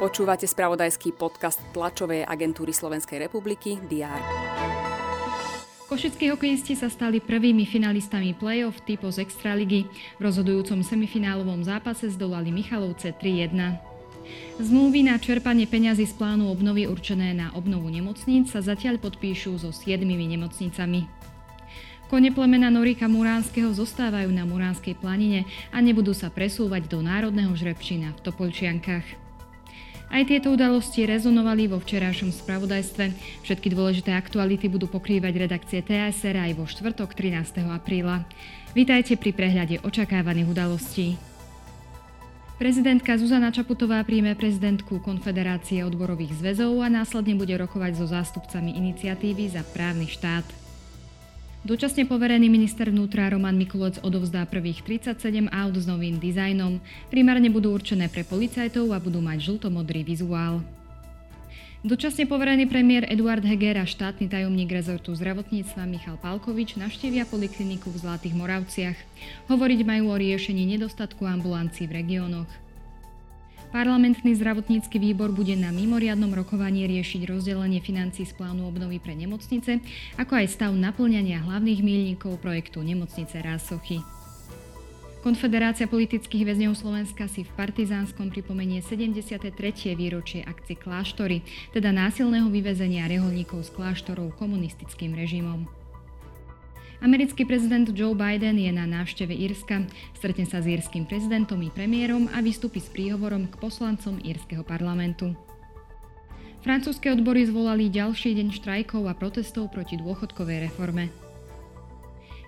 Počúvate spravodajský podcast tlačovej agentúry Slovenskej republiky DR. Košickí hokejisti sa stali prvými finalistami play-off typo z Extraligy. V rozhodujúcom semifinálovom zápase zdolali Michalovce 3-1. Zmluvy na čerpanie peňazí z plánu obnovy určené na obnovu nemocníc sa zatiaľ podpíšu so siedmimi nemocnicami. Kone plemena Norika Muránskeho zostávajú na Muránskej planine a nebudú sa presúvať do Národného žrebčína v Topolčiankách. Aj tieto udalosti rezonovali vo včerajšom spravodajstve. Všetky dôležité aktuality budú pokrývať redakcie TSR aj vo štvrtok 13. apríla. Vítajte pri prehľade očakávaných udalostí. Prezidentka Zuzana Čaputová príjme prezidentku Konfederácie odborových zväzov a následne bude rokovať so zástupcami iniciatívy za právny štát. Dočasne poverený minister vnútra Roman Mikulec odovzdá prvých 37 aut s novým dizajnom. Primárne budú určené pre policajtov a budú mať žltomodrý vizuál. Dočasne poverený premiér Eduard Heger a štátny tajomník rezortu zdravotníctva Michal Palkovič navštívia polikliniku v Zlatých Moravciach. Hovoriť majú o riešení nedostatku ambulancií v regiónoch. Parlamentný zdravotnícky výbor bude na mimoriadnom rokovaní riešiť rozdelenie financí z plánu obnovy pre nemocnice, ako aj stav naplňania hlavných míľnikov projektu Nemocnice Rásochy. Konfederácia politických väzňov Slovenska si v Partizánskom pripomenie 73. výročie akcie Kláštory, teda násilného vyvezenia reholníkov z kláštorov komunistickým režimom. Americký prezident Joe Biden je na návšteve Írska, stretne sa s írským prezidentom i premiérom a vystúpi s príhovorom k poslancom írskeho parlamentu. Francúzske odbory zvolali ďalší deň štrajkov a protestov proti dôchodkovej reforme.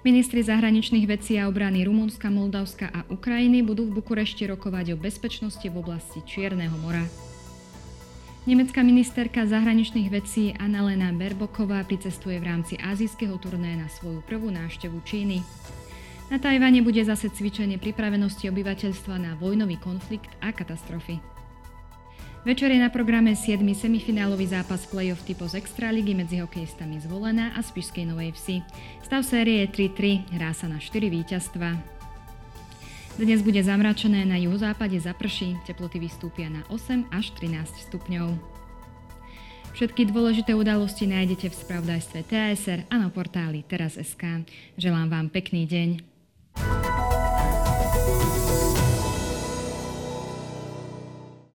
Ministri zahraničných vecí a obrany Rumunska, Moldavska a Ukrajiny budú v Bukurešti rokovať o bezpečnosti v oblasti Čierneho mora. Nemecká ministerka zahraničných vecí Annalena Berboková pricestuje v rámci azijského turné na svoju prvú návštevu Číny. Na Tajvane bude zase cvičenie pripravenosti obyvateľstva na vojnový konflikt a katastrofy. Večer je na programe 7. semifinálový zápas play-off typu z Extraligy medzi hokejistami Zvolená a Spišskej Novej Vsi. Stav série je 3-3, hrá sa na 4 víťazstva. Dnes bude zamračené, na juhozápade zaprší, teploty vystúpia na 8 až 13 stupňov. Všetky dôležité udalosti nájdete v spravodajstve TSR a na portáli teraz.sk. Želám vám pekný deň.